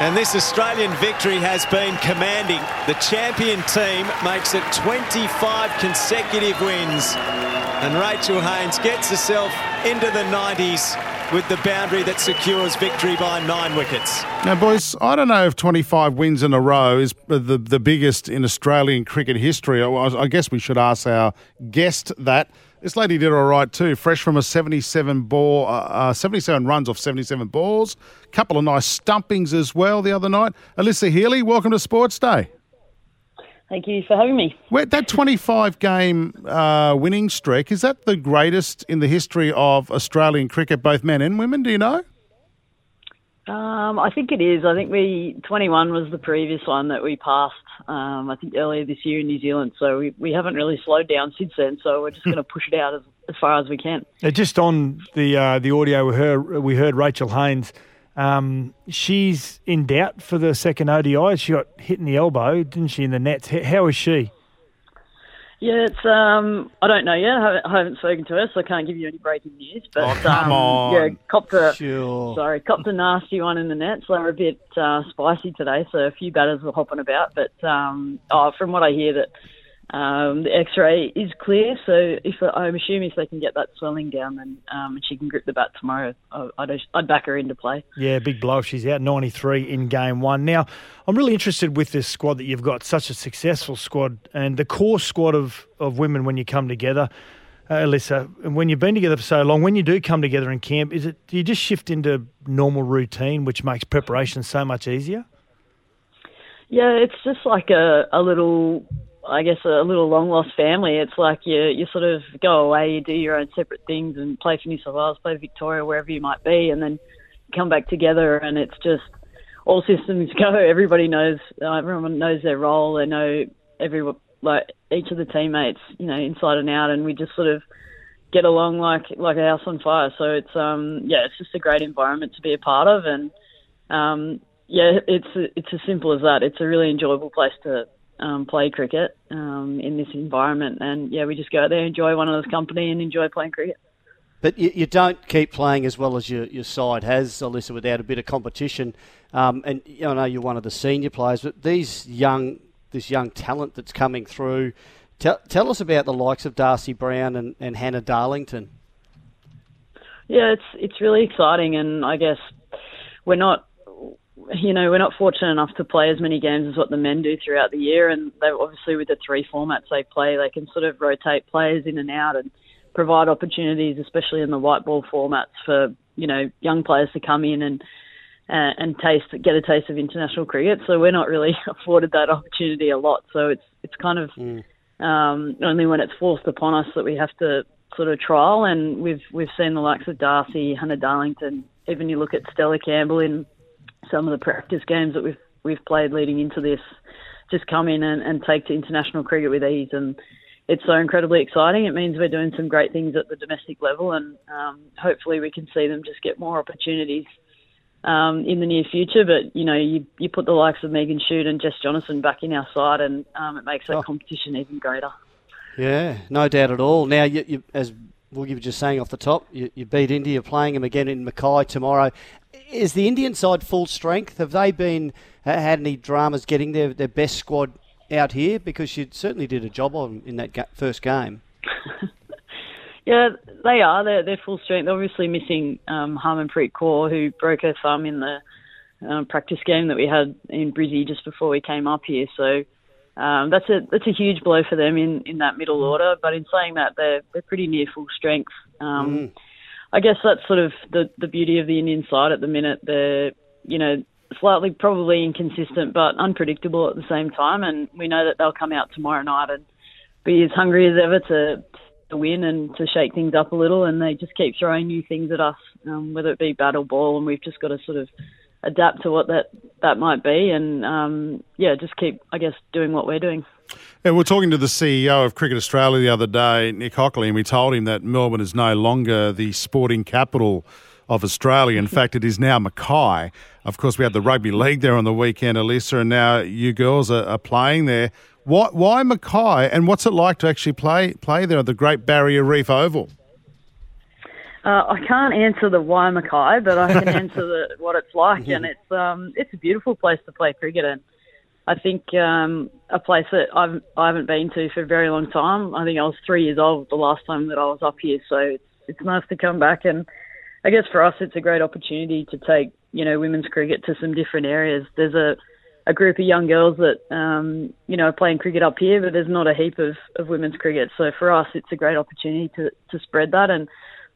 And this Australian victory has been commanding. The champion team makes it 25 consecutive wins. And Rachel Haynes gets herself into the 90s with the boundary that secures victory by nine wickets. Now, boys, I don't know if 25 wins in a row is the, the biggest in Australian cricket history. I, I guess we should ask our guest that. This lady did all right too, fresh from a 77 ball, uh, uh, 77 runs off 77 balls. Couple of nice stumpings as well the other night. Alyssa Healy, welcome to Sports Day. Thank you for having me. Where, that 25 game uh, winning streak, is that the greatest in the history of Australian cricket, both men and women? Do you know? Um, I think it is. I think we 21 was the previous one that we passed. Um, I think earlier this year in New Zealand. So we, we haven't really slowed down since then. So we're just going to push it out as, as far as we can. just on the uh, the audio we heard, we heard Rachel Haynes. Um, she's in doubt for the second ODI. She got hit in the elbow, didn't she, in the nets? How is she? Yeah, it's um, I don't know yet. I haven't, I haven't spoken to her, so I can't give you any breaking news. But oh, come um, on. yeah, copped a Sure. sorry, copped a nasty one in the nets. They were a bit uh, spicy today, so a few batters were hopping about. But um, oh, from what I hear, that um, the X-ray is clear. So if I'm assuming if they can get that swelling down, then um, and she can grip the bat tomorrow, I'd, I'd back her into play. Yeah, big blow if she's out 93 in game one. Now, I'm really interested with this squad that you've got, such a successful squad, and the core squad of, of women when you come together. Uh, Alyssa, and when you've been together for so long, when you do come together in camp, is it do you just shift into normal routine, which makes preparation so much easier? Yeah, it's just like a, a little, I guess, a little long lost family. It's like you you sort of go away, you do your own separate things, and play for New South Wales, play Victoria, wherever you might be, and then come back together, and it's just all systems go. Everybody knows, uh, everyone knows their role. They know every like each of the teammates, you know, inside and out, and we just sort of get along like like a house on fire. So it's um yeah, it's just a great environment to be a part of, and um yeah, it's it's as simple as that. It's a really enjoyable place to um, play cricket um, in this environment, and yeah, we just go out there, enjoy one another's company, and enjoy playing cricket. But you, you don't keep playing as well as your, your side has, Alyssa, without a bit of competition. Um, and you know, I know you're one of the senior players, but these young, this young talent that's coming through, tell, tell us about the likes of Darcy Brown and, and Hannah Darlington. Yeah, it's it's really exciting, and I guess we're not, you know, we're not fortunate enough to play as many games as what the men do throughout the year, and they obviously with the three formats they play, they can sort of rotate players in and out and provide opportunities, especially in the white ball formats for you know young players to come in and uh, and taste get a taste of international cricket. So we're not really afforded that opportunity a lot. So it's it's kind of um, only when it's forced upon us that we have to sort of trial. And we've we've seen the likes of Darcy, Hannah Darlington. Even you look at Stella Campbell in some of the practice games that we've we've played leading into this, just come in and, and take to international cricket with ease. And it's so incredibly exciting. It means we're doing some great things at the domestic level, and um, hopefully we can see them just get more opportunities um, in the near future. But you know, you you put the likes of Megan Schutt and Jess Jonassen back in our side, and um, it makes that Oh. competition even greater. Yeah, no doubt at all. Now, you, you, as well, you were just saying off the top, you, you beat India, you're playing them again in Mackay tomorrow. Is the Indian side full strength? Have they been had any dramas getting their, their best squad out here? Because you certainly did a job on in that first game. Yeah, they are. They're, they're full strength. Obviously missing um, Harmanpreet Kaur, who broke her thumb in the um, practice game that we had in Brizzy just before we came up here. So um, that's a that's a huge blow for them in, in that middle order. But in saying that, they're they're pretty near full strength. Um, I guess that's sort of the the beauty of the Indian side at the minute. They're you know slightly probably inconsistent but unpredictable at the same time, and we know that they'll come out tomorrow night and be as hungry as ever to to win and to shake things up a little. And they just keep throwing new things at us, um, whether it be battle ball, and we've just got to sort of adapt to what that that might be, and um, yeah, just keep I guess doing what we're doing. Yeah, we are talking to the CEO of Cricket Australia the other day, Nick Hockley, and we told him that Melbourne is no longer the sporting capital of Australia. In fact, it is now Mackay. Of course, we had the rugby league there on the weekend, Alyssa, and now you girls are, are playing there. Why, why Mackay, and what's it like to actually play play there at the Great Barrier Reef Oval? Uh, I can't answer the why Mackay, but I can answer the, what it's like, and it's um, it's a beautiful place to play cricket in. I think um, a place that I've I haven't been to for a very long time. I think I was three years old the last time that I was up here, so it's it's nice to come back. And I guess for us, it's a great opportunity to take you know women's cricket to some different areas. There's a a group of young girls that um, you know are playing cricket up here, but there's not a heap of, of women's cricket. So for us, it's a great opportunity to to spread that and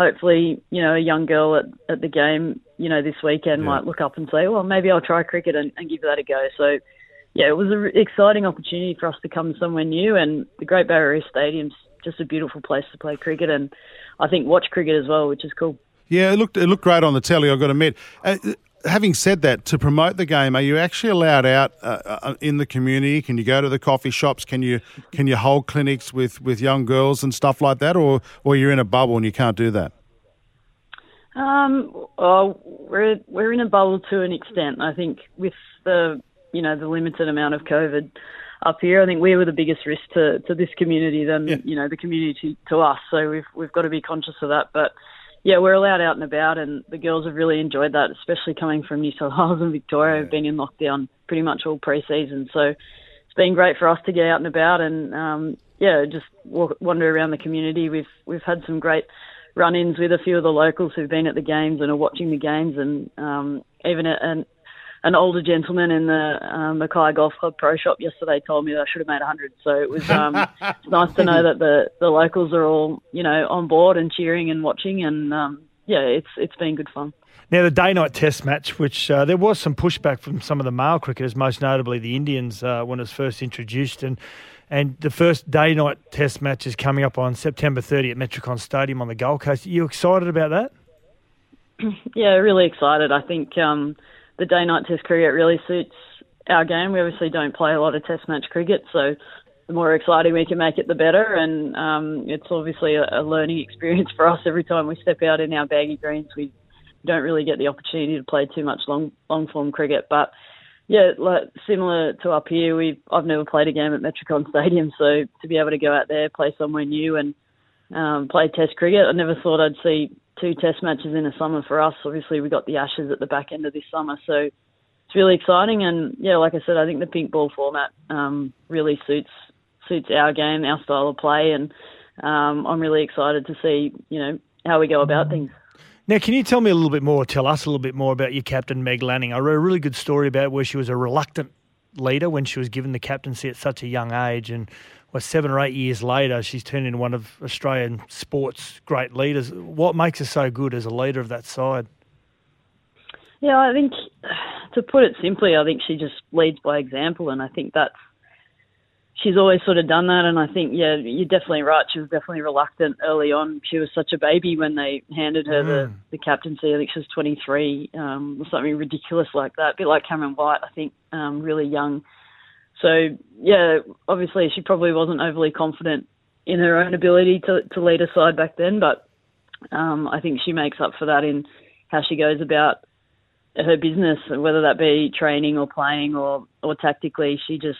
hopefully, you know, a young girl at, at the game, you know, this weekend yeah. might look up and say, well, maybe I'll try cricket and, and give that a go. So yeah, it was an exciting opportunity for us to come somewhere new, and the Great Barrier Reef Stadium's just a beautiful place to play cricket, and I think watch cricket as well, which is cool. Yeah, it looked it looked great on the telly. I've got to admit. Uh, having said that, to promote the game, are you actually allowed out uh, uh, in the community? Can you go to the coffee shops? Can you can you hold clinics with, with young girls and stuff like that, or or you're in a bubble and you can't do that? Um, well, we're we're in a bubble to an extent. I think with the you know the limited amount of COVID up here. I think we were the biggest risk to, to this community than yeah. you know the community to, to us. So we've we've got to be conscious of that. But yeah, we're allowed out and about, and the girls have really enjoyed that, especially coming from New South Wales and Victoria. Yeah. Have been in lockdown pretty much all pre-season, so it's been great for us to get out and about and um, yeah, just walk, wander around the community. We've we've had some great run-ins with a few of the locals who've been at the games and are watching the games, and um, even at, an an older gentleman in the um, Mackay Golf Club Pro Shop yesterday told me that I should have made 100. So it was um, it's nice to know that the, the locals are all, you know, on board and cheering and watching. And um, yeah, it's it's been good fun. Now, the day night test match, which uh, there was some pushback from some of the male cricketers, most notably the Indians, uh, when it was first introduced. And and the first day night test match is coming up on September 30 at Metricon Stadium on the Gold Coast. Are you excited about that? Yeah, really excited. I think um, the day night test cricket really suits our game. We obviously don't play a lot of test match cricket, so the more exciting we can make it, the better. And um, it's obviously a, a, learning experience for us every time we step out in our baggy greens. We don't really get the opportunity to play too much long long form cricket, but yeah, like similar to up here, we I've never played a game at Metricon Stadium, so to be able to go out there, play somewhere new, and um, play Test cricket, I never thought I'd see two Test matches in a summer for us. Obviously, we got the Ashes at the back end of this summer, so it's really exciting. And yeah, like I said, I think the pink ball format um, really suits suits our game, our style of play, and um, I'm really excited to see you know how we go about things. Now, can you tell me a little bit more, tell us a little bit more about your captain, Meg Lanning? I read a really good story about where she was a reluctant leader when she was given the captaincy at such a young age, and well, seven or eight years later, she's turned into one of Australian sports great leaders. What makes her so good as a leader of that side? Yeah, I think to put it simply, I think she just leads by example, and I think that's she's always sort of done that. And I think, yeah, you're definitely right. She was definitely reluctant early on. She was such a baby when they handed her mm. the, the captaincy. I think she was 23 um, or something ridiculous like that. A bit like Cameron White, I think, um, really young. So yeah, obviously she probably wasn't overly confident in her own ability to to lead a side back then, but um, I think she makes up for that in how she goes about her business, whether that be training or playing or or tactically. She just,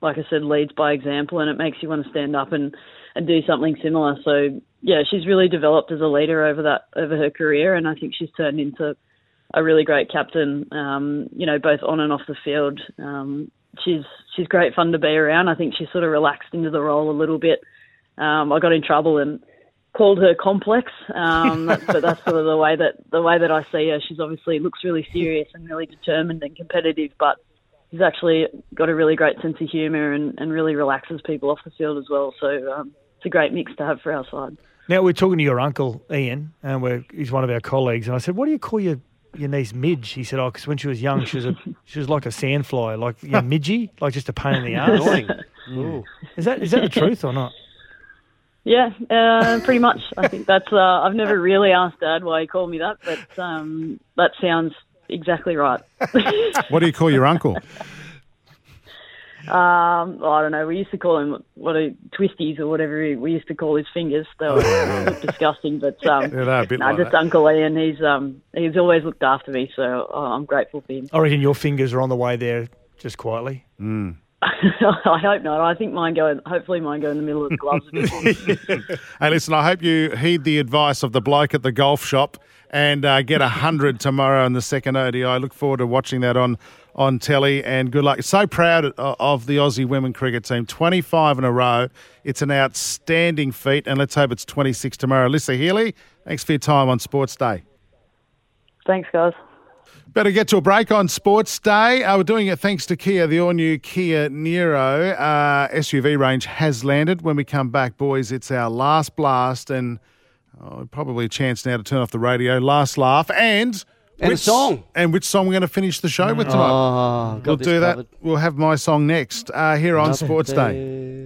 like I said, leads by example, and it makes you want to stand up and and do something similar. So yeah, she's really developed as a leader over that over her career, and I think she's turned into a really great captain. Um, you know, both on and off the field. Um, she's she's great fun to be around. I think she sort of relaxed into the role a little bit. Um, I got in trouble and called her complex, um, but that's sort of the way that the way that I see her. She's obviously looks really serious and really determined and competitive, but she's actually got a really great sense of humour and, and really relaxes people off the field as well. So um, it's a great mix to have for our side. Now we're talking to your uncle Ian, and we're, he's one of our colleagues. And I said, "What do you call your your niece Midge?" He said, "Oh, because when she was young, she was a she was like a sandfly, like you know, Midgie, like just a pain in the ass." Annoying. Ooh. Is that is that the truth or not? Yeah, uh, pretty much. I think that's. Uh, I've never really asked Dad why he called me that, but um, that sounds exactly right. What do you call your uncle? Um, I don't know. We used to call him what are twisties or whatever we- we used to call his fingers. They were a disgusting, but um, Yeah, they're a bit no, like just that. Uncle Ian. He's um, he's always looked after me, so uh, I'm grateful for him. I reckon your fingers are on the way there, just quietly. I hope not. I think mine go. Hopefully, mine go in the middle of the gloves. a. Hey, listen, I hope you heed the advice of the bloke at the golf shop and uh, get a 100 tomorrow in the second ODI. I look forward to watching that on, on telly and good luck. So proud of, the Aussie women cricket team. 25 in a row. It's an outstanding feat, and let's hope it's 26 tomorrow. Alyssa Healy, thanks for your time on Sports Day. Thanks, guys. Better get to a break on Sports Day. Uh, we're doing it thanks to Kia. The all-new Kia Niro uh, SUV range has landed. When we come back, boys, it's our last blast and oh, probably a chance now to turn off the radio. Last laugh and And a which song. And which song we're going to finish the show with tonight? Oh, we'll this do that. We'll have my song next uh, here on Sports Day.